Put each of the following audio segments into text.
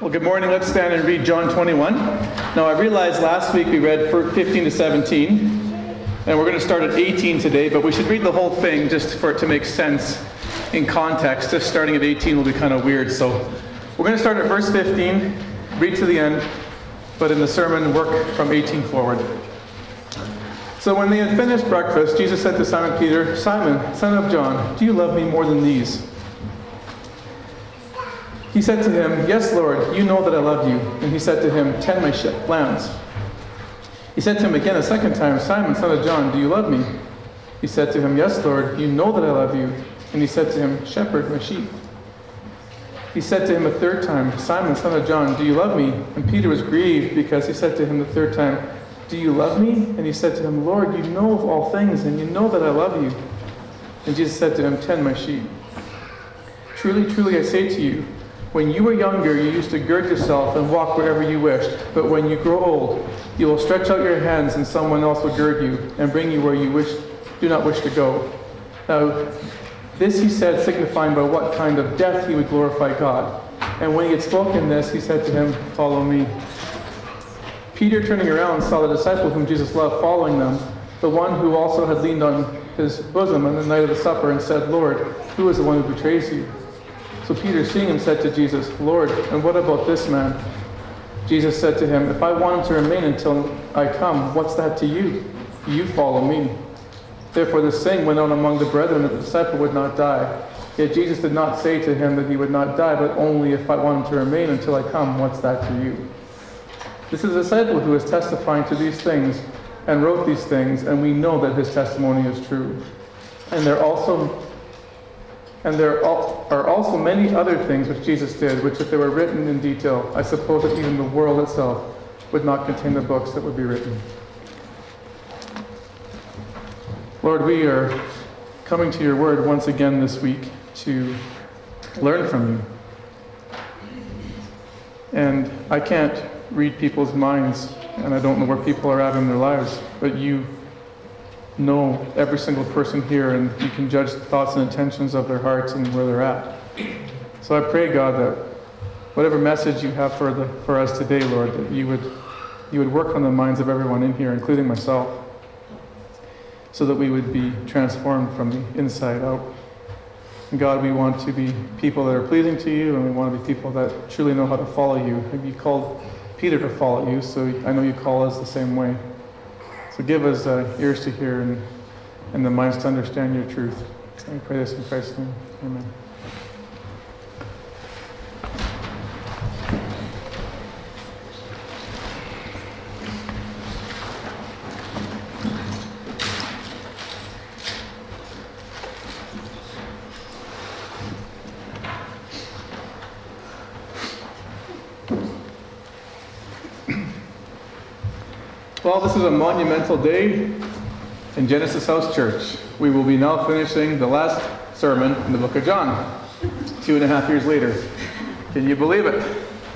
Well, good morning. Let's stand and read John 21. Now, I realized last week we read 15 to 17, and we're going to start at 18 today, but we should read the whole thing just for it to make sense in context. Just starting at 18 will be kind of weird. So, we're going to start at verse 15, read to the end, but in the sermon, work from 18 forward. So, when they had finished breakfast, Jesus said to Simon Peter, Simon, son of John, do you love me more than these? He said to him, Yes, Lord, you know that I love you. And he said to him, Tend my sheep, lambs. He said to him again a second time, Simon, son of John, do you love me? He said to him, Yes, Lord, you know that I love you. And he said to him, Shepherd my sheep. He said to him a third time, Simon, son of John, do you love me? And Peter was grieved because he said to him the third time, Do you love me? And he said to him, Lord, you know of all things, and you know that I love you. And Jesus said to him, Tend my sheep. Truly, truly, I say to you, when you were younger, you used to gird yourself and walk wherever you wished. But when you grow old, you will stretch out your hands, and someone else will gird you and bring you where you wish, do not wish to go. Now, this he said, signifying by what kind of death he would glorify God. And when he had spoken this, he said to him, Follow me. Peter, turning around, saw the disciple whom Jesus loved following them, the one who also had leaned on his bosom on the night of the supper, and said, Lord, who is the one who betrays you? So Peter, seeing him, said to Jesus, Lord, and what about this man? Jesus said to him, If I want him to remain until I come, what's that to you? You follow me. Therefore, the saying went on among the brethren that the disciple would not die. Yet Jesus did not say to him that he would not die, but only, If I want him to remain until I come, what's that to you? This is a disciple who is testifying to these things and wrote these things, and we know that his testimony is true. And there also and there are also many other things which Jesus did, which, if they were written in detail, I suppose that even the world itself would not contain the books that would be written. Lord, we are coming to your word once again this week to learn from you. And I can't read people's minds, and I don't know where people are at in their lives, but you know every single person here and you can judge the thoughts and intentions of their hearts and where they're at. So I pray, God, that whatever message you have for, the, for us today, Lord, that you would, you would work on the minds of everyone in here, including myself, so that we would be transformed from the inside out. And God, we want to be people that are pleasing to you, and we want to be people that truly know how to follow you. You called Peter to follow you, so I know you call us the same way. So give us uh, ears to hear and, and the minds to understand your truth. I pray this in Christ's name. Amen. Is a monumental day in Genesis House Church. We will be now finishing the last sermon in the book of John, two and a half years later. Can you believe it?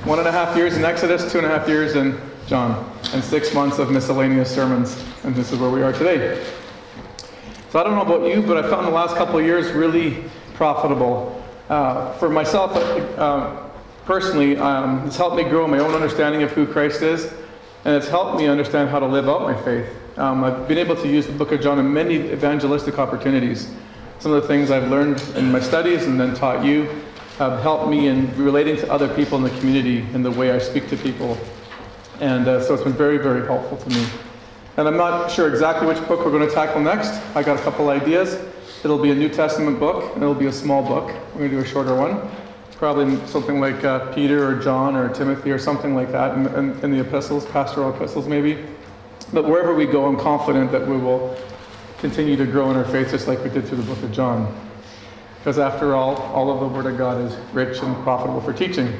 One and a half years in Exodus, two and a half years in John, and six months of miscellaneous sermons, and this is where we are today. So I don't know about you, but I found the last couple of years really profitable. Uh, for myself, uh, personally, um, it's helped me grow my own understanding of who Christ is and it's helped me understand how to live out my faith. Um, I've been able to use the book of John in many evangelistic opportunities. Some of the things I've learned in my studies and then taught you have helped me in relating to other people in the community in the way I speak to people. And uh, so it's been very, very helpful to me. And I'm not sure exactly which book we're going to tackle next. I got a couple ideas. It'll be a New Testament book, and it'll be a small book. We're going to do a shorter one probably something like uh, Peter or John or Timothy or something like that in, in, in, the epistles, pastoral epistles maybe. But wherever we go, I'm confident that we will continue to grow in our faith just like we did through the book of John. Because after all, all of the Word of God is rich and profitable for teaching.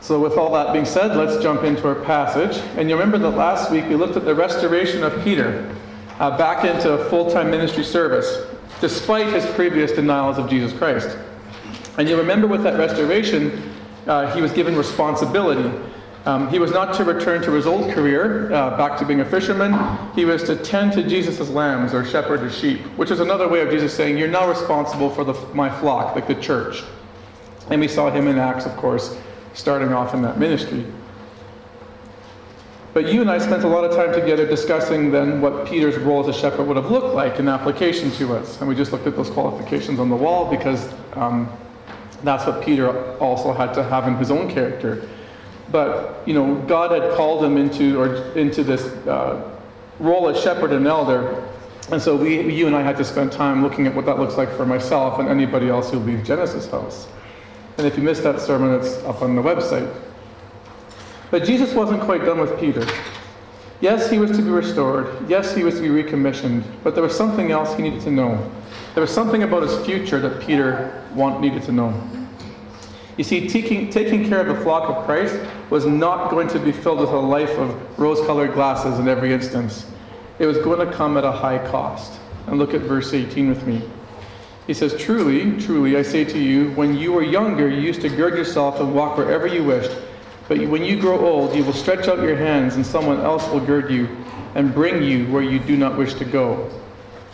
So, with all that being said, let's jump into our passage. And you remember that last week we looked at the restoration of Peter uh, back into full time ministry service, despite his previous denials of Jesus Christ. And you remember with that restoration, uh, he was given responsibility. Um, he was not to return to his old career, uh, back to being a fisherman. He was to tend to Jesus' lambs or shepherd his sheep, which is another way of Jesus saying, You're now responsible for the, my flock, like the church. And we saw him in Acts, of course, starting off in that ministry. But you and I spent a lot of time together discussing then what Peter's role as a shepherd would have looked like in application to us. And we just looked at those qualifications on the wall because um, that's what Peter also had to have in his own character. But, you know, God had called him into, or into this uh, role as shepherd and elder. And so we, you and I had to spend time looking at what that looks like for myself and anybody else who leaves Genesis House. And if you missed that sermon, it's up on the website. But Jesus wasn't quite done with Peter. Yes, he was to be restored. Yes, he was to be recommissioned. But there was something else he needed to know. There was something about his future that Peter want, needed to know. You see, taking, taking care of the flock of Christ was not going to be filled with a life of rose colored glasses in every instance. It was going to come at a high cost. And look at verse 18 with me. He says, Truly, truly, I say to you, when you were younger, you used to gird yourself and walk wherever you wished. But when you grow old, you will stretch out your hands, and someone else will gird you and bring you where you do not wish to go.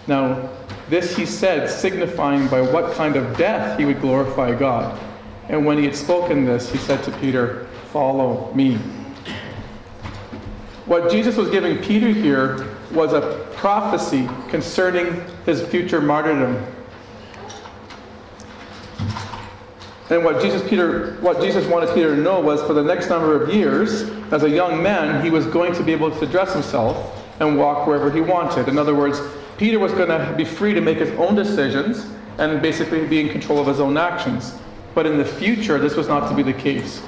Now, this he said, signifying by what kind of death he would glorify God. And when he had spoken this, he said to Peter, Follow me. What Jesus was giving Peter here was a prophecy concerning his future martyrdom. And what Jesus, Peter, what Jesus wanted Peter to know was for the next number of years, as a young man, he was going to be able to dress himself and walk wherever he wanted. In other words, Peter was going to be free to make his own decisions and basically be in control of his own actions. But in the future, this was not to be the case.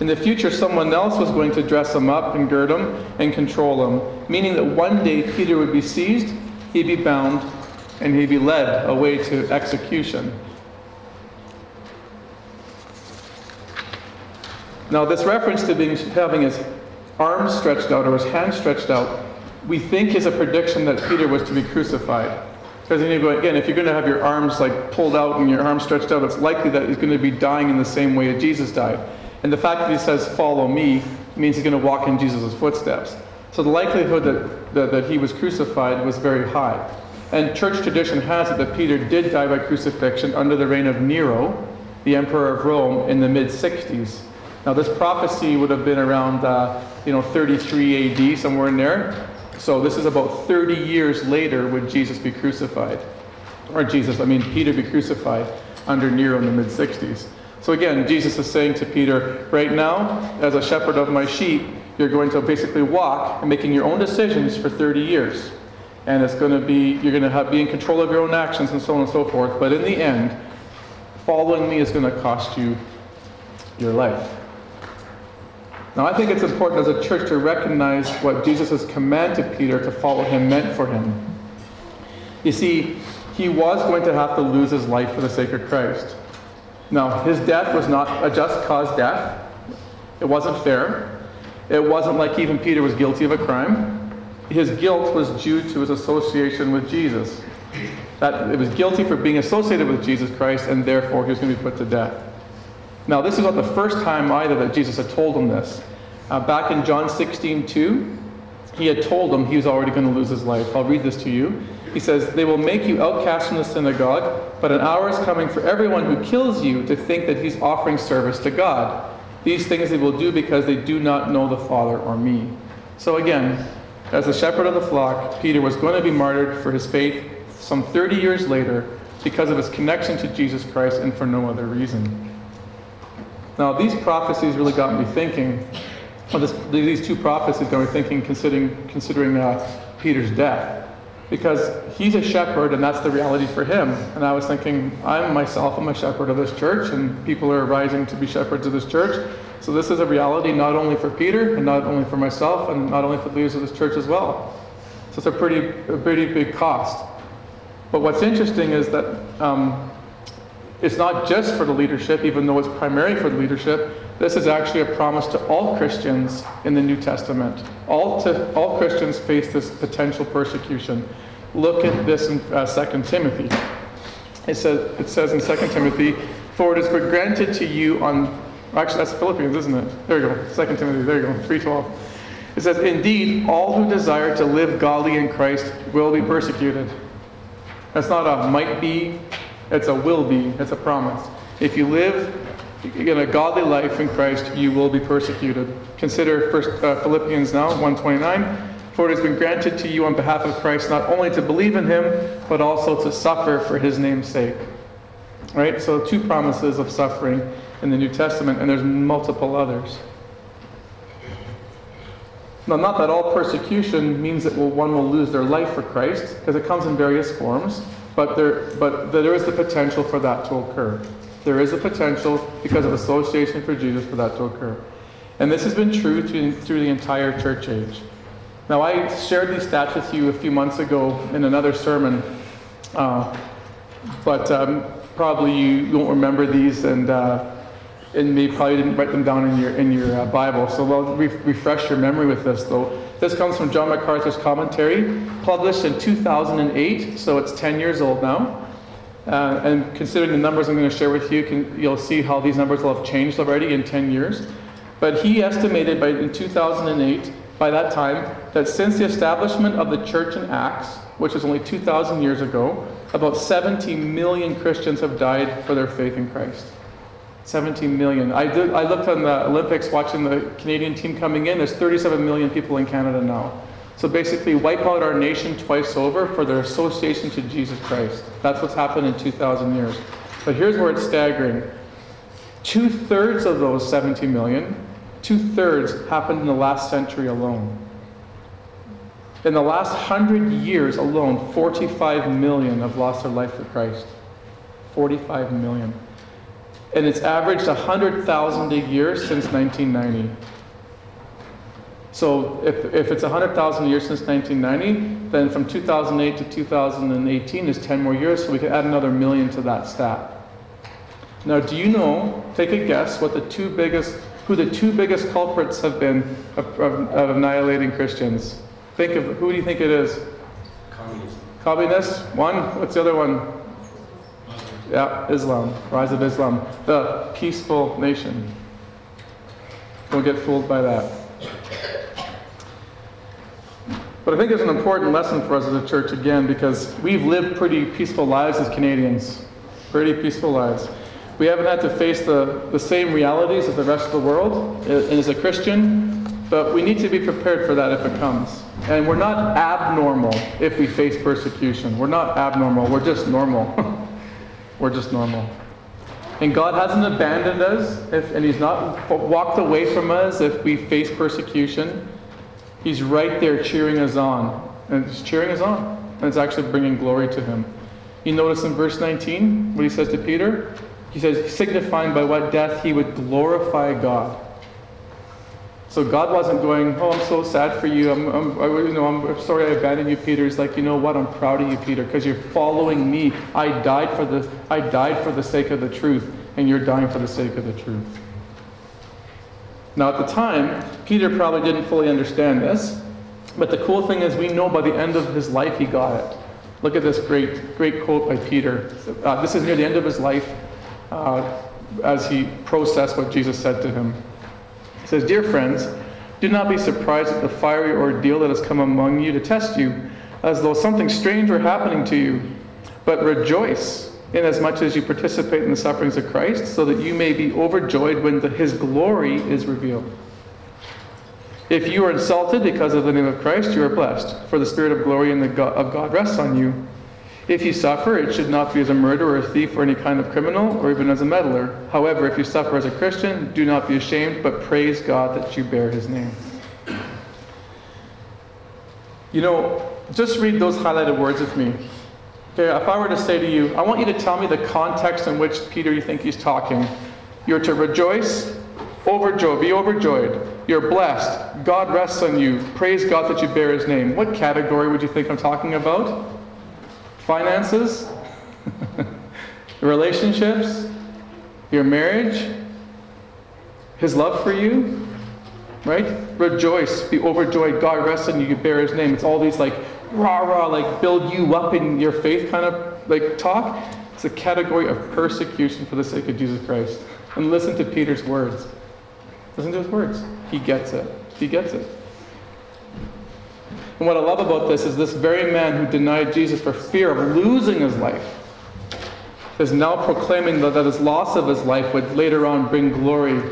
In the future, someone else was going to dress him up and gird him and control him, meaning that one day Peter would be seized, he'd be bound, and he'd be led away to execution. Now, this reference to being, having his arms stretched out or his hands stretched out, we think is a prediction that Peter was to be crucified. Because again, if you're going to have your arms like pulled out and your arms stretched out, it's likely that he's going to be dying in the same way that Jesus died. And the fact that he says, "Follow me," means he's going to walk in Jesus' footsteps. So the likelihood that, that, that he was crucified was very high. And church tradition has it that Peter did die by crucifixion under the reign of Nero, the emperor of Rome, in the mid 60s. Now, this prophecy would have been around, uh, you know, 33 AD, somewhere in there. So this is about 30 years later would Jesus be crucified. Or Jesus, I mean, Peter be crucified under Nero in the mid 60s. So again, Jesus is saying to Peter, right now, as a shepherd of my sheep, you're going to basically walk and making your own decisions for 30 years. And it's going to be, you're going to have, be in control of your own actions and so on and so forth. But in the end, following me is going to cost you your life. Now, I think it's important as a church to recognize what Jesus' command to Peter to follow him meant for him. You see, he was going to have to lose his life for the sake of Christ. Now, his death was not a just cause death. It wasn't fair. It wasn't like even Peter was guilty of a crime. His guilt was due to his association with Jesus. That it was guilty for being associated with Jesus Christ, and therefore he was going to be put to death. Now, this is not the first time either that Jesus had told him this. Uh, back in John 16, 2, he had told him he was already going to lose his life. I'll read this to you. He says, They will make you outcast from the synagogue, but an hour is coming for everyone who kills you to think that he's offering service to God. These things they will do because they do not know the Father or me. So again, as the shepherd of the flock, Peter was going to be martyred for his faith some 30 years later because of his connection to Jesus Christ and for no other reason. Now, these prophecies really got me thinking. This, these two prophecies got me thinking, considering, considering uh, Peter's death. Because he's a shepherd, and that's the reality for him. And I was thinking, I'm myself, I'm a shepherd of this church, and people are rising to be shepherds of this church. So this is a reality not only for Peter, and not only for myself, and not only for the leaders of this church as well. So it's a pretty, a pretty big cost. But what's interesting is that um, it's not just for the leadership, even though it's primarily for the leadership. This is actually a promise to all Christians in the New Testament. All, to, all Christians face this potential persecution. Look at this in uh, 2 Timothy. It says, it says in 2 Timothy, For it is granted to you on, actually that's Philippians, isn't it? There you go, 2 Timothy, there you go, 3.12. It says, Indeed, all who desire to live godly in Christ will be persecuted. That's not a might be, it's a will be. It's a promise. If you live in a godly life in Christ, you will be persecuted. Consider First uh, Philippians now 129. For it has been granted to you on behalf of Christ not only to believe in him, but also to suffer for his name's sake. Right? So, two promises of suffering in the New Testament, and there's multiple others. Now, not that all persecution means that one will lose their life for Christ, because it comes in various forms, but there, but there is the potential for that to occur. There is a potential, because of association for Jesus, for that to occur. And this has been true through, through the entire church age. Now, I shared these stats with you a few months ago in another sermon, uh, but um, probably you won't remember these, and uh, and maybe probably didn't write them down in your in your uh, Bible. So we'll re- refresh your memory with this, though. This comes from John MacArthur's commentary, published in 2008, so it's 10 years old now. Uh, and considering the numbers I'm going to share with you, can, you'll see how these numbers will have changed already in 10 years. But he estimated by in 2008 by that time that since the establishment of the church in Acts, which was only 2,000 years ago, about 70 million Christians have died for their faith in Christ. 17 million. I, did, I looked on the Olympics watching the Canadian team coming in. There's 37 million people in Canada now. So basically, wipe out our nation twice over for their association to Jesus Christ. That's what's happened in 2,000 years. But here's where it's staggering two thirds of those 70 million Two thirds happened in the last century alone. In the last hundred years alone, 45 million have lost their life for Christ. 45 million. And it's averaged 100,000 a year since 1990. So if, if it's 100,000 a year since 1990, then from 2008 to 2018 is 10 more years, so we could add another million to that stat. Now, do you know, take a guess, what the two biggest who the two biggest culprits have been of, of, of annihilating Christians. Think of who do you think it is? Communism. Communists. One. What's the other one? Yeah, Islam. Rise of Islam. The peaceful nation. Don't get fooled by that. But I think it's an important lesson for us as a church again because we've lived pretty peaceful lives as Canadians. Pretty peaceful lives. We haven't had to face the, the same realities as the rest of the world as a Christian, but we need to be prepared for that if it comes. And we're not abnormal if we face persecution. We're not abnormal, we're just normal. we're just normal. And God hasn't abandoned us, if, and He's not walked away from us if we face persecution. He's right there cheering us on. And He's cheering us on. And it's actually bringing glory to Him. You notice in verse 19 what He says to Peter? He says, signifying by what death he would glorify God. So God wasn't going, oh, I'm so sad for you. I'm, I'm, I, you know, I'm sorry I abandoned you, Peter. He's like, you know what? I'm proud of you, Peter, because you're following me. I died for the, I died for the sake of the truth, and you're dying for the sake of the truth. Now, at the time, Peter probably didn't fully understand this, but the cool thing is, we know by the end of his life he got it. Look at this great, great quote by Peter. Uh, this is near the end of his life uh, as he processed what Jesus said to him. Says, Dear friends, do not be surprised at the fiery ordeal that has come among you to test you, as though something strange were happening to you. But rejoice inasmuch as you participate in the sufferings of Christ, so that you may be overjoyed when the, his glory is revealed. If you are insulted because of the name of Christ, you are blessed, for the Spirit of glory and the God, of God rests on you. If you suffer, it should not be as a murderer, a thief, or any kind of criminal, or even as a meddler. However, if you suffer as a Christian, do not be ashamed, but praise God that you bear his name. You know, just read those highlighted words with me. Okay, if I were to say to you, I want you to tell me the context in which Peter you think he's talking. You're to rejoice, overjoyed, be overjoyed. You're blessed. God rests on you. Praise God that you bear his name. What category would you think I'm talking about? Finances, relationships, your marriage, his love for you, right? Rejoice, be overjoyed. God rests in you, you bear his name. It's all these like rah rah, like build you up in your faith kind of like talk. It's a category of persecution for the sake of Jesus Christ. And listen to Peter's words. Listen to his words. He gets it. He gets it. And what I love about this is this very man who denied Jesus for fear of losing his life. is now proclaiming that, that his loss of his life would later on bring glory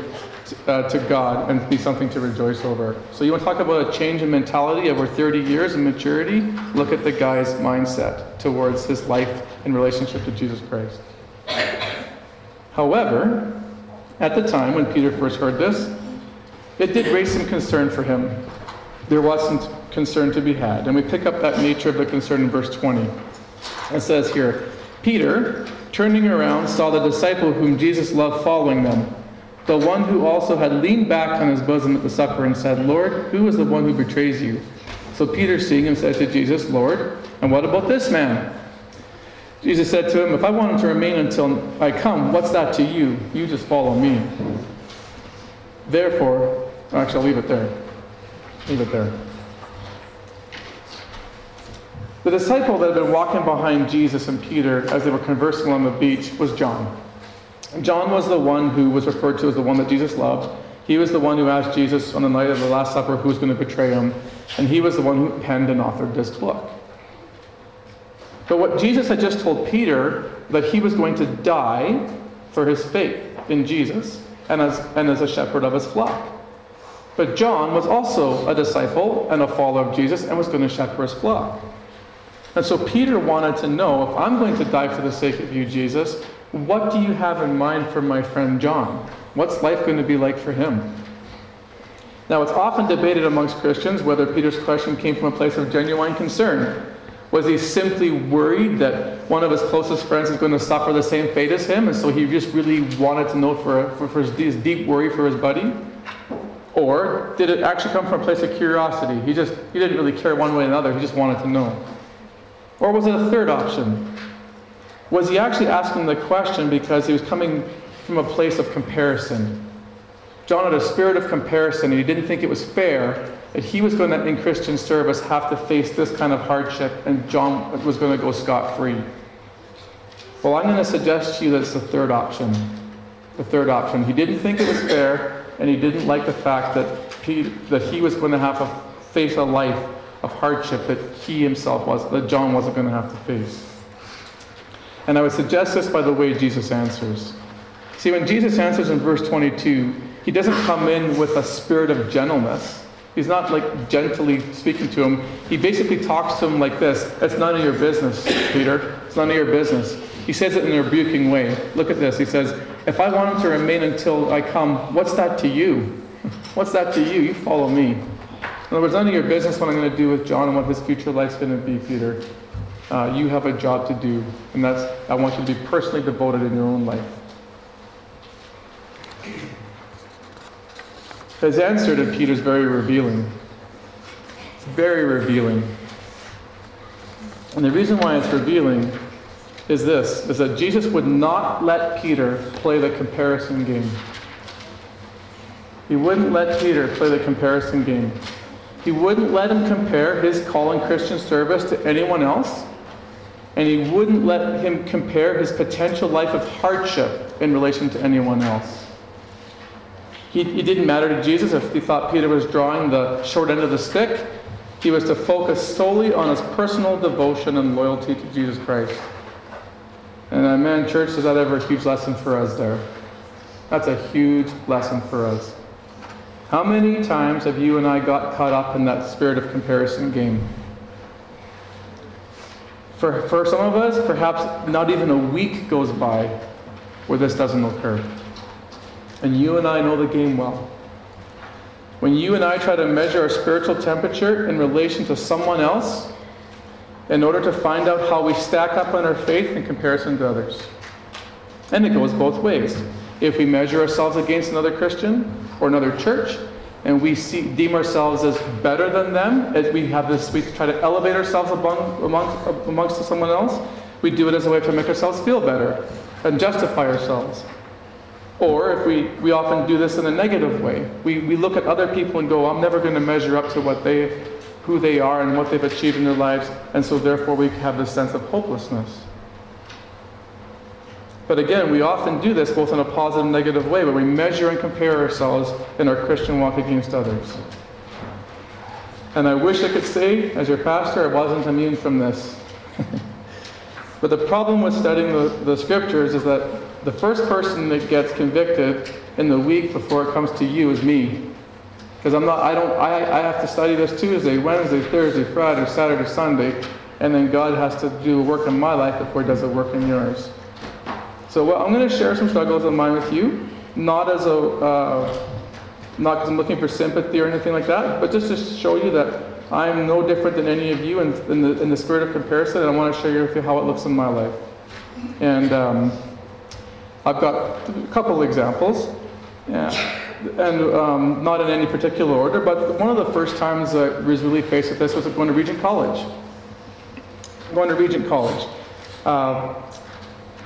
to, uh, to God and be something to rejoice over. So, you want to talk about a change in mentality over 30 years in maturity? Look at the guy's mindset towards his life in relationship to Jesus Christ. However, at the time when Peter first heard this, it did raise some concern for him. There wasn't concern to be had. And we pick up that nature of the concern in verse 20. It says here Peter, turning around, saw the disciple whom Jesus loved following them, the one who also had leaned back on his bosom at the supper and said, Lord, who is the one who betrays you? So Peter, seeing him, said to Jesus, Lord, and what about this man? Jesus said to him, If I want him to remain until I come, what's that to you? You just follow me. Therefore, actually, I'll leave it there. Leave it there. The disciple that had been walking behind Jesus and Peter as they were conversing on the beach was John. John was the one who was referred to as the one that Jesus loved. He was the one who asked Jesus on the night of the Last Supper who was going to betray him, and he was the one who penned and authored this book. But what Jesus had just told Peter, that he was going to die for his faith in Jesus and as, and as a shepherd of his flock. But John was also a disciple and a follower of Jesus and was going to shepherd his flock. And so Peter wanted to know if I'm going to die for the sake of you, Jesus, what do you have in mind for my friend John? What's life going to be like for him? Now, it's often debated amongst Christians whether Peter's question came from a place of genuine concern was he simply worried that one of his closest friends is going to suffer the same fate as him, and so he just really wanted to know for, for, for his deep worry for his buddy? Or did it actually come from a place of curiosity? He just he didn't really care one way or another, he just wanted to know. Or was it a third option? Was he actually asking the question because he was coming from a place of comparison? John had a spirit of comparison, and he didn't think it was fair that he was going to, in Christian service, have to face this kind of hardship, and John was going to go scot free. Well, I'm going to suggest to you that it's the third option. The third option. He didn't think it was fair, and he didn't like the fact that, Peter, that he was going to have to face a life of hardship that he himself was, that John wasn't going to have to face. And I would suggest this by the way Jesus answers. See, when Jesus answers in verse 22, he doesn't come in with a spirit of gentleness. He's not like gently speaking to him. He basically talks to him like this It's none of your business, Peter. It's none of your business. He says it in a rebuking way. Look at this. He says, If I want him to remain until I come, what's that to you? What's that to you? You follow me. In other words, none of your business what I'm going to do with John and what his future life's going to be, Peter. Uh, you have a job to do, and that's I want you to be personally devoted in your own life. His answer to Peter is very revealing. It's very revealing. And the reason why it's revealing is this is that Jesus would not let Peter play the comparison game. He wouldn't let Peter play the comparison game. He wouldn't let him compare his call in Christian service to anyone else. And he wouldn't let him compare his potential life of hardship in relation to anyone else. He, it didn't matter to Jesus if he thought Peter was drawing the short end of the stick. He was to focus solely on his personal devotion and loyalty to Jesus Christ. And uh, man, church, is that ever a huge lesson for us there? That's a huge lesson for us. How many times have you and I got caught up in that spirit of comparison game? For, for some of us, perhaps not even a week goes by where this doesn't occur. And you and I know the game well. When you and I try to measure our spiritual temperature in relation to someone else, in order to find out how we stack up on our faith in comparison to others. And it goes both ways. If we measure ourselves against another Christian or another church, and we see, deem ourselves as better than them, as we have this, we try to elevate ourselves among, amongst, amongst someone else, we do it as a way to make ourselves feel better and justify ourselves. Or if we, we often do this in a negative way, we, we look at other people and go, I'm never going to measure up to what they, who they are and what they've achieved in their lives, and so therefore we have this sense of hopelessness. But again, we often do this both in a positive and negative way, where we measure and compare ourselves in our Christian walk against others. And I wish I could say, as your pastor, I wasn't immune from this. But the problem with studying the, the scriptures is that the first person that gets convicted in the week before it comes to you is me. Because I'm not, I don't, I, I have to study this Tuesday, Wednesday, Thursday, Friday, Saturday, Sunday, and then God has to do a work in my life before He does a work in yours. So well, I'm going to share some struggles of mine with you, not as a, uh, not because I'm looking for sympathy or anything like that, but just to show you that I'm no different than any of you in, in, the, in the spirit of comparison, and I want to share with you how it looks in my life. And um, I've got a couple examples, yeah, and um, not in any particular order, but one of the first times I was really faced with this was going to Regent College. Going to Regent College. Uh,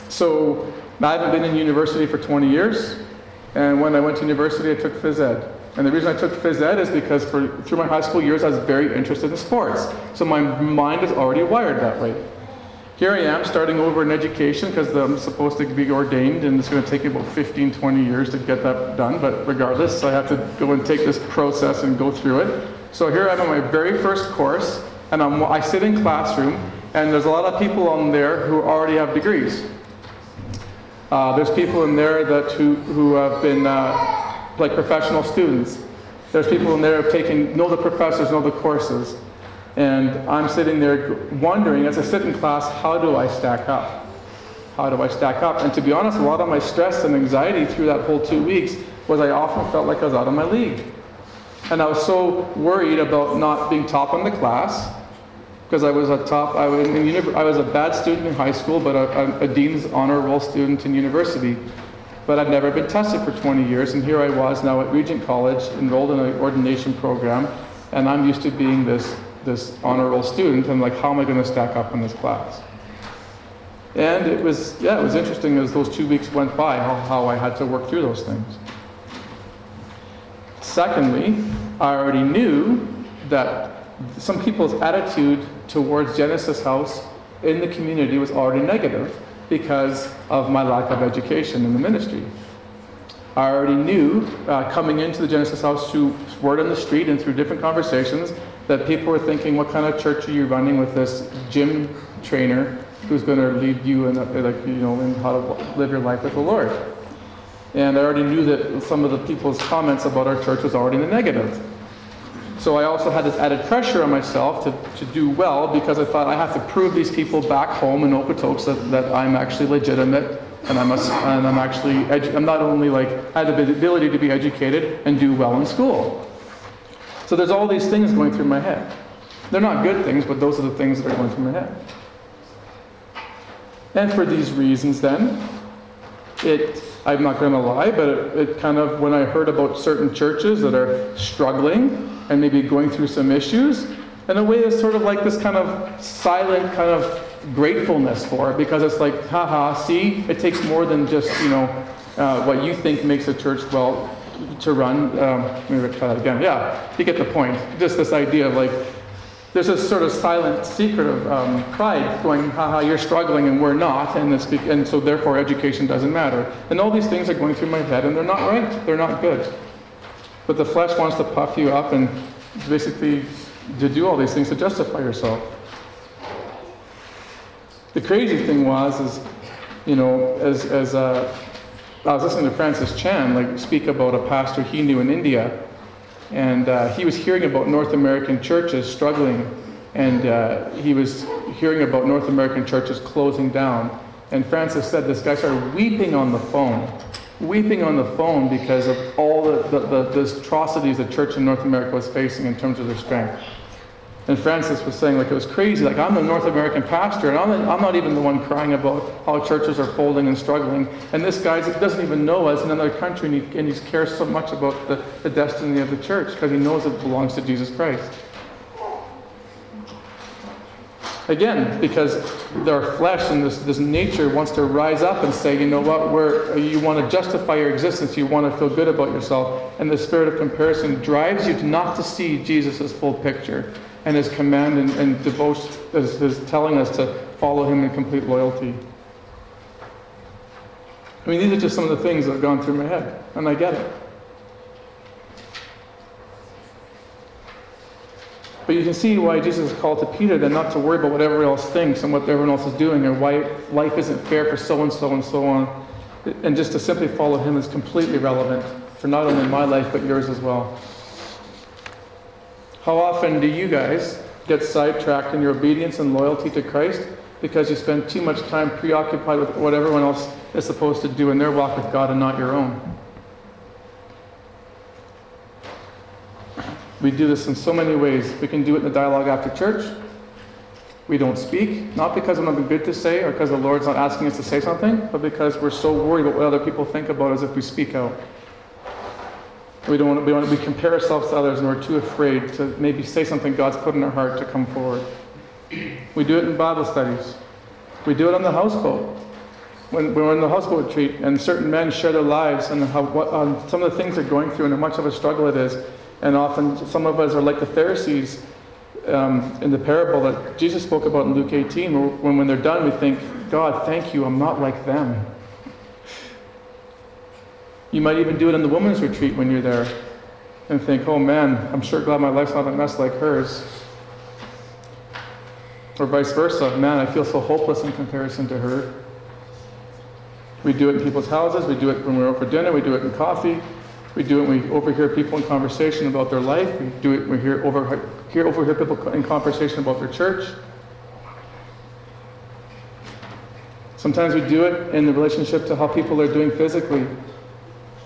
so I haven't been in university for 20 years, and when I went to university, I took phys ed. And the reason I took phys ed is because for, through my high school years, I was very interested in sports. So my mind is already wired that way. Here I am starting over in education because I'm supposed to be ordained and it's going to take about 15, 20 years to get that done. But regardless, I have to go and take this process and go through it. So here I'm on my very first course and I'm, I sit in classroom and there's a lot of people on there who already have degrees. Uh, there's people in there that who, who have been uh, like professional students. There's people in there who have taken, know the professors, know the courses. And I'm sitting there wondering, as I sit in class, how do I stack up? How do I stack up? And to be honest, a lot of my stress and anxiety through that whole two weeks was I often felt like I was out of my league. And I was so worried about not being top in the class because I was a top, I was, in, I was a bad student in high school, but a, a, a dean's honor roll student in university. But I'd never been tested for 20 years, and here I was now at Regent College, enrolled in an ordination program, and I'm used to being this, this honor roll student, and like, how am I going to stack up in this class? And it was, yeah, it was interesting as those two weeks went by, how, how I had to work through those things. Secondly, I already knew that some people's attitude towards Genesis House in the community was already negative because of my lack of education in the ministry. I already knew uh, coming into the Genesis house through word on the street and through different conversations that people were thinking, what kind of church are you running with this gym trainer who's going to lead you in, like, you know, in how to live your life with the Lord? And I already knew that some of the people's comments about our church was already in the negative. So I also had this added pressure on myself to, to do well because I thought I have to prove these people back home in Okotoks that, that I'm actually legitimate and I'm, a, and I'm actually, edu- I'm not only like, I have the ability to be educated and do well in school. So there's all these things going through my head. They're not good things, but those are the things that are going through my head. And for these reasons, then, it, I'm not going to lie, but it, it kind of, when I heard about certain churches that are struggling, and maybe going through some issues. In a way, it's sort of like this kind of silent kind of gratefulness for it because it's like, haha, see, it takes more than just, you know, uh, what you think makes a church well to run. Um, let me try that again. Yeah, you get the point. Just this idea of like, there's this sort of silent secret of um, pride going, haha, you're struggling and we're not, and, this, and so therefore education doesn't matter. And all these things are going through my head, and they're not right. They're not good. But the flesh wants to puff you up and basically to do all these things to justify yourself. The crazy thing was, is, you know, as, as uh, I was listening to Francis Chan like speak about a pastor he knew in India, and uh, he was hearing about North American churches struggling, and uh, he was hearing about North American churches closing down. And Francis said this guy started weeping on the phone weeping on the phone because of all the, the, the, the atrocities the church in North America was facing in terms of their strength. And Francis was saying, like, it was crazy. Like, I'm the North American pastor, and I'm, I'm not even the one crying about how churches are folding and struggling. And this guy doesn't even know us in another country, and he, and he cares so much about the, the destiny of the church because he knows it belongs to Jesus Christ. Again, because their flesh and this, this nature wants to rise up and say, you know what, where you want to justify your existence, you want to feel good about yourself, and the spirit of comparison drives you to not to see Jesus' full picture and his command and, and devotion, is, is telling us to follow him in complete loyalty. I mean, these are just some of the things that have gone through my head, and I get it. But you can see why Jesus called to Peter then not to worry about what everyone else thinks and what everyone else is doing or why life isn't fair for so and so and so on. And just to simply follow him is completely relevant for not only my life but yours as well. How often do you guys get sidetracked in your obedience and loyalty to Christ because you spend too much time preoccupied with what everyone else is supposed to do in their walk with God and not your own? We do this in so many ways. We can do it in the dialogue after church. We don't speak, not because of nothing good to say or because the Lord's not asking us to say something, but because we're so worried about what other people think about us if we speak out. We don't want to, we, want to, we compare ourselves to others and we're too afraid to maybe say something God's put in our heart to come forward. We do it in Bible studies. We do it on the houseboat. When we're in the houseboat retreat and certain men share their lives and how, what, um, some of the things they're going through and how much of a struggle it is, and often some of us are like the Pharisees um, in the parable that Jesus spoke about in Luke 18, when when they're done, we think, God, thank you, I'm not like them. You might even do it in the women's retreat when you're there and think, oh man, I'm sure glad my life's not a mess like hers. Or vice versa, man, I feel so hopeless in comparison to her. We do it in people's houses, we do it when we're out for dinner, we do it in coffee, we do it when we overhear people in conversation about their life. We do it when we hear, over, hear, overhear people in conversation about their church. Sometimes we do it in the relationship to how people are doing physically.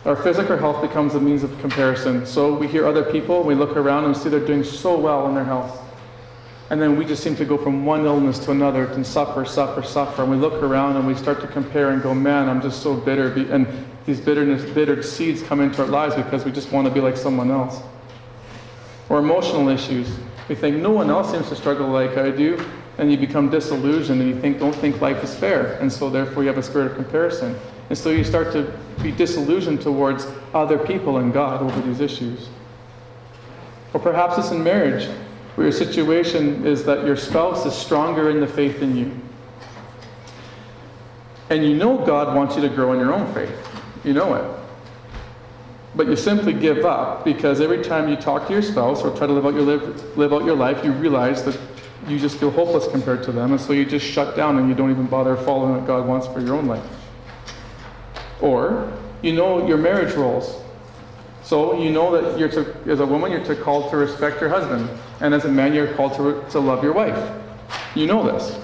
Our physical health becomes a means of comparison. So we hear other people, we look around and see they're doing so well in their health. And then we just seem to go from one illness to another and suffer, suffer, suffer. And we look around and we start to compare and go, man, I'm just so bitter. And these bitterness, bitter seeds come into our lives because we just want to be like someone else. Or emotional issues. We think no one else seems to struggle like I do, and you become disillusioned and you think don't think life is fair, and so therefore you have a spirit of comparison. And so you start to be disillusioned towards other people and God over these issues. Or perhaps it's in marriage, where your situation is that your spouse is stronger in the faith than you. And you know God wants you to grow in your own faith. You know it. But you simply give up because every time you talk to your spouse or try to live out your, live, live out your life, you realize that you just feel hopeless compared to them, and so you just shut down and you don't even bother following what God wants for your own life. Or you know your marriage roles. So you know that you're to, as a woman, you're to called to respect your husband, and as a man, you're called to, to love your wife. You know this.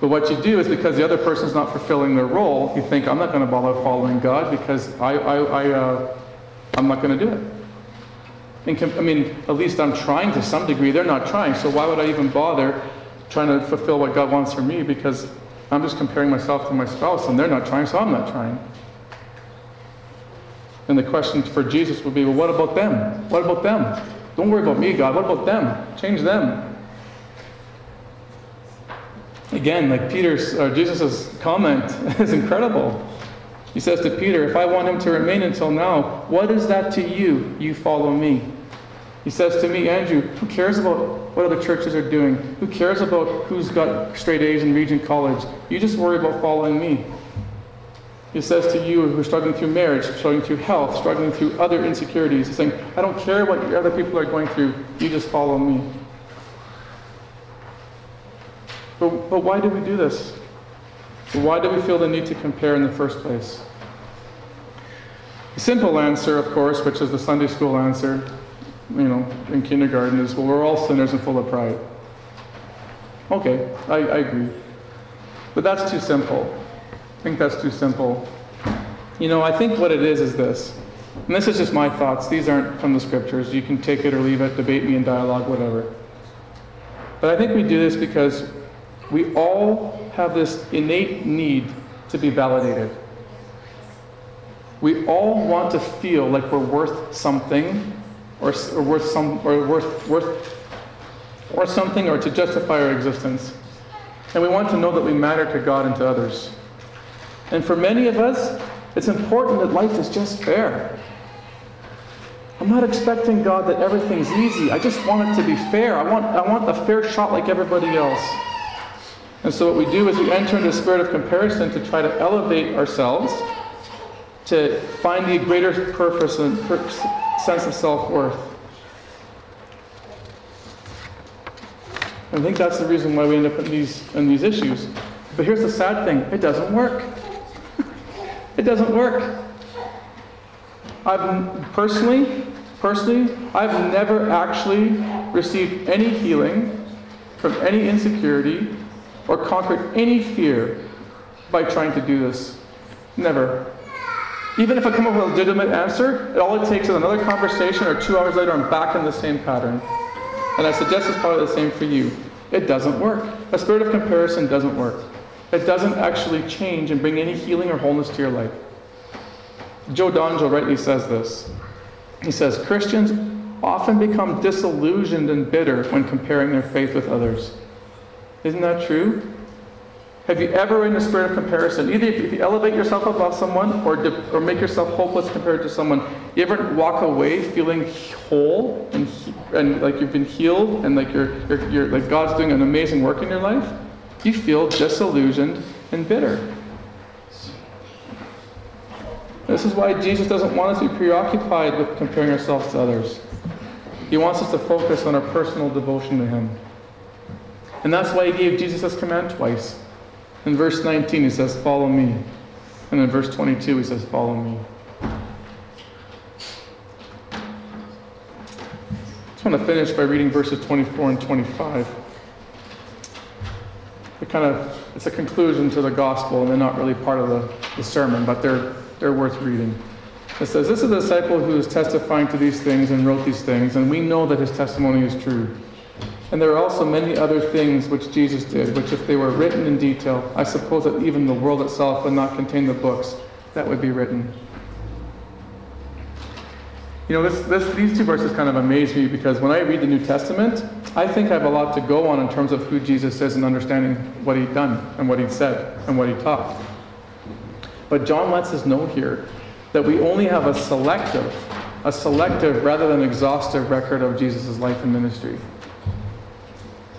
But what you do is because the other person's not fulfilling their role, you think, I'm not going to bother following God because I, I, I, uh, I'm not going to do it. I mean, at least I'm trying to some degree. They're not trying. So why would I even bother trying to fulfill what God wants for me? Because I'm just comparing myself to my spouse and they're not trying, so I'm not trying. And the question for Jesus would be, well, what about them? What about them? Don't worry about me, God. What about them? Change them. Again, like Peter's, or Jesus' comment is incredible. He says to Peter, If I want him to remain until now, what is that to you? You follow me. He says to me, Andrew, who cares about what other churches are doing? Who cares about who's got straight A's in Regent College? You just worry about following me. He says to you who are struggling through marriage, struggling through health, struggling through other insecurities, he's saying, I don't care what other people are going through, you just follow me. But, but why do we do this? Why do we feel the need to compare in the first place? The simple answer, of course, which is the Sunday school answer, you know, in kindergarten, is well, we're all sinners and full of pride. Okay, I, I agree. But that's too simple. I think that's too simple. You know, I think what it is is this. And this is just my thoughts. These aren't from the scriptures. You can take it or leave it, debate me in dialogue, whatever. But I think we do this because we all have this innate need to be validated. We all want to feel like we're worth something, or, or worth some, or worth worth, or something, or to justify our existence. And we want to know that we matter to God and to others. And for many of us, it's important that life is just fair. I'm not expecting God that everything's easy. I just want it to be fair. I want, I want a fair shot like everybody else. And so, what we do is we enter into a spirit of comparison to try to elevate ourselves, to find the greater purpose and sense of self worth. I think that's the reason why we end up in these, in these issues. But here's the sad thing it doesn't work. it doesn't work. I've personally, personally, I've never actually received any healing from any insecurity or conquered any fear by trying to do this. Never. Even if I come up with a legitimate answer, all it takes is another conversation, or two hours later, I'm back in the same pattern. And I suggest it's probably the same for you. It doesn't work. A spirit of comparison doesn't work. It doesn't actually change and bring any healing or wholeness to your life. Joe Dongell rightly says this. He says, Christians often become disillusioned and bitter when comparing their faith with others. Isn't that true? Have you ever, in the spirit of comparison, either if you elevate yourself above someone or, or make yourself hopeless compared to someone, you ever walk away feeling whole and, and like you've been healed and like you're, you're, you're like God's doing an amazing work in your life? You feel disillusioned and bitter. This is why Jesus doesn't want us to be preoccupied with comparing ourselves to others. He wants us to focus on our personal devotion to Him. And that's why He gave Jesus this command twice. In verse 19, He says, Follow me. And in verse 22, He says, Follow me. I just want to finish by reading verses 24 and 25. It kind of it's a conclusion to the gospel, and they're not really part of the, the sermon, but they're they're worth reading. It says, This is a disciple who is testifying to these things and wrote these things, and we know that his testimony is true. And there are also many other things which Jesus did, which, if they were written in detail, I suppose that even the world itself would not contain the books that would be written. You know, this, this, these two verses kind of amaze me because when I read the New Testament, I think I have a lot to go on in terms of who Jesus is and understanding what he'd done and what he'd said and what he taught. But John lets us know here that we only have a selective, a selective rather than exhaustive record of Jesus' life and ministry.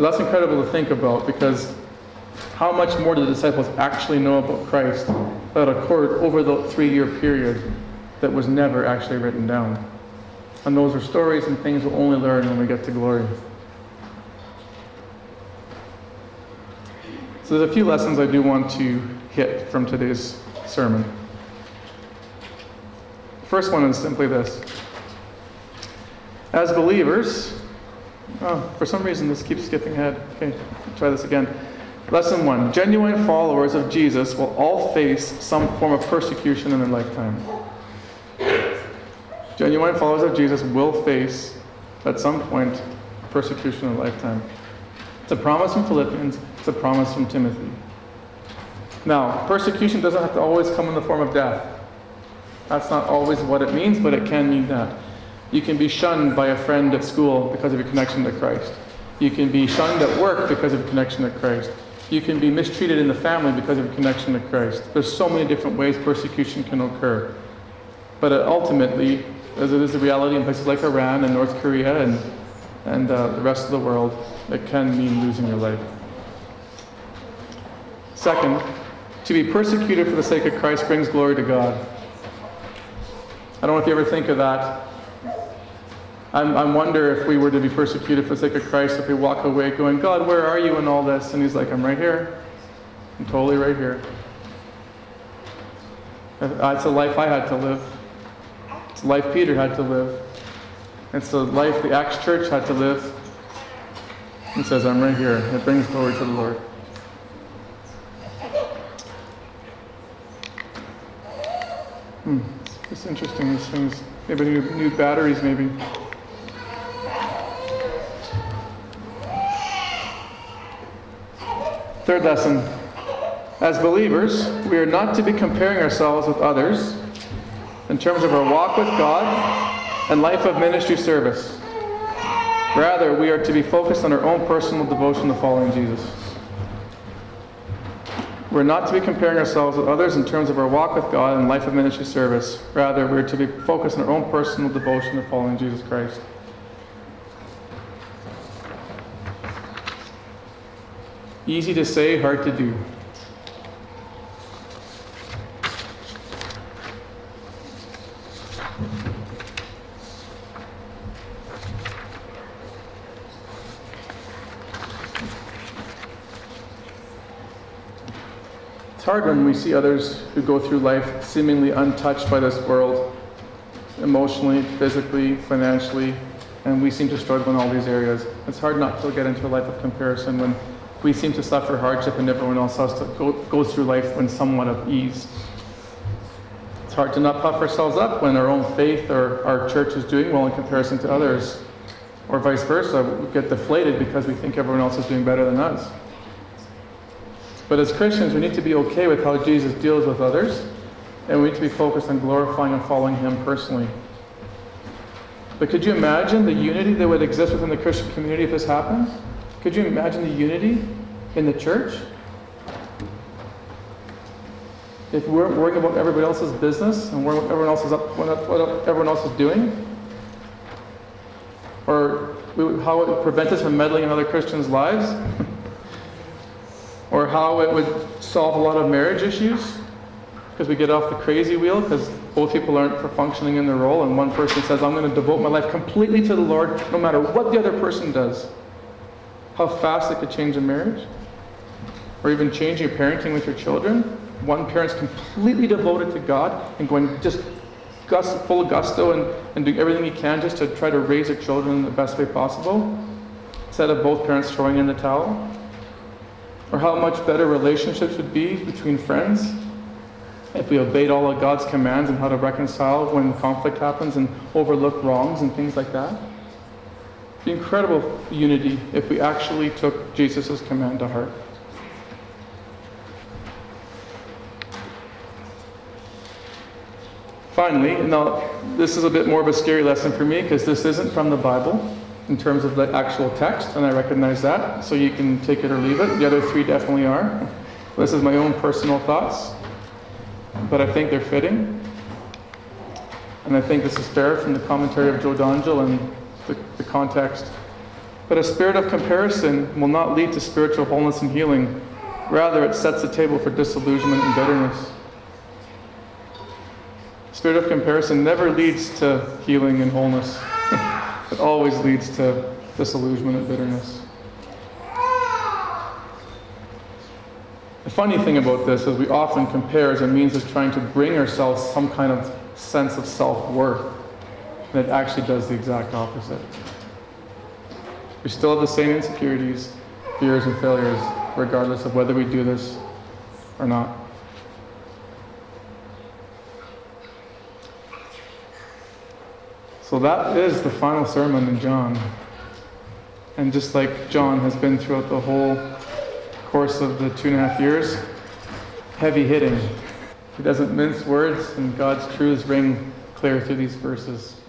That's incredible to think about because how much more do the disciples actually know about Christ that occurred over the three year period that was never actually written down? And those are stories and things we'll only learn when we get to glory. So there's a few lessons I do want to hit from today's sermon. The first one is simply this. As believers, oh, for some reason this keeps skipping ahead. Okay, try this again. Lesson one Genuine followers of Jesus will all face some form of persecution in their lifetime. Genuine followers of Jesus will face, at some point, persecution in their lifetime. It's a promise from Philippians, it's a promise from Timothy. Now, persecution doesn't have to always come in the form of death. That's not always what it means, but it can mean that. You can be shunned by a friend at school because of your connection to Christ. You can be shunned at work because of your connection to Christ. You can be mistreated in the family because of your connection to Christ. There's so many different ways persecution can occur. But ultimately, as it is the reality in places like Iran and North Korea and, and uh, the rest of the world, it can mean losing your life. Second, to be persecuted for the sake of Christ brings glory to God. I don't know if you ever think of that. I'm, I wonder if we were to be persecuted for the sake of Christ, if we walk away going, God, where are you in all this? And He's like, I'm right here. I'm totally right here. It's a life I had to live. It's a life Peter had to live. It's the life the Acts Church had to live. He says, I'm right here. It brings glory to the Lord. Hmm. It's interesting, these things. Maybe new, new batteries, maybe. Third lesson. As believers, we are not to be comparing ourselves with others in terms of our walk with God and life of ministry service. Rather, we are to be focused on our own personal devotion to following Jesus. We're not to be comparing ourselves with others in terms of our walk with God and life of ministry service. Rather, we're to be focused on our own personal devotion to following Jesus Christ. Easy to say, hard to do. It's hard when we see others who go through life seemingly untouched by this world, emotionally, physically, financially, and we seem to struggle in all these areas. It's hard not to get into a life of comparison when we seem to suffer hardship and everyone else has to go, go through life in somewhat of ease. It's hard to not puff ourselves up when our own faith or our church is doing well in comparison to others, or vice versa. We get deflated because we think everyone else is doing better than us. But as Christians, we need to be okay with how Jesus deals with others, and we need to be focused on glorifying and following Him personally. But could you imagine the unity that would exist within the Christian community if this happened? Could you imagine the unity in the church? If we're worrying about everybody else's business and what everyone else is up, what everyone else is doing, or how it would prevent us from meddling in other Christians' lives? Or how it would solve a lot of marriage issues? Because we get off the crazy wheel because both people aren't functioning in their role and one person says i'm going to devote my life completely to the lord no matter what the other person does how fast it could change a marriage or even changing your parenting with your children one parent's completely devoted to god and going just gust, full gusto and, and doing everything he can just to try to raise their children in the best way possible instead of both parents throwing in the towel or how much better relationships would be between friends if we obeyed all of God's commands and how to reconcile when conflict happens and overlook wrongs and things like that. Incredible unity if we actually took Jesus' command to heart. Finally, now this is a bit more of a scary lesson for me because this isn't from the Bible in terms of the actual text, and I recognize that, so you can take it or leave it. The other three definitely are. This is my own personal thoughts, but I think they're fitting. And I think this is fair from the commentary of Joe Dongell and the, the context. But a spirit of comparison will not lead to spiritual wholeness and healing. Rather, it sets the table for disillusionment and bitterness. Spirit of comparison never leads to healing and wholeness it always leads to disillusionment and bitterness. The funny thing about this is we often compare as a means of trying to bring ourselves some kind of sense of self worth. And it actually does the exact opposite. We still have the same insecurities, fears, and failures, regardless of whether we do this or not. So that is the final sermon in John. And just like John has been throughout the whole course of the two and a half years, heavy hitting. He doesn't mince words, and God's truths ring clear through these verses.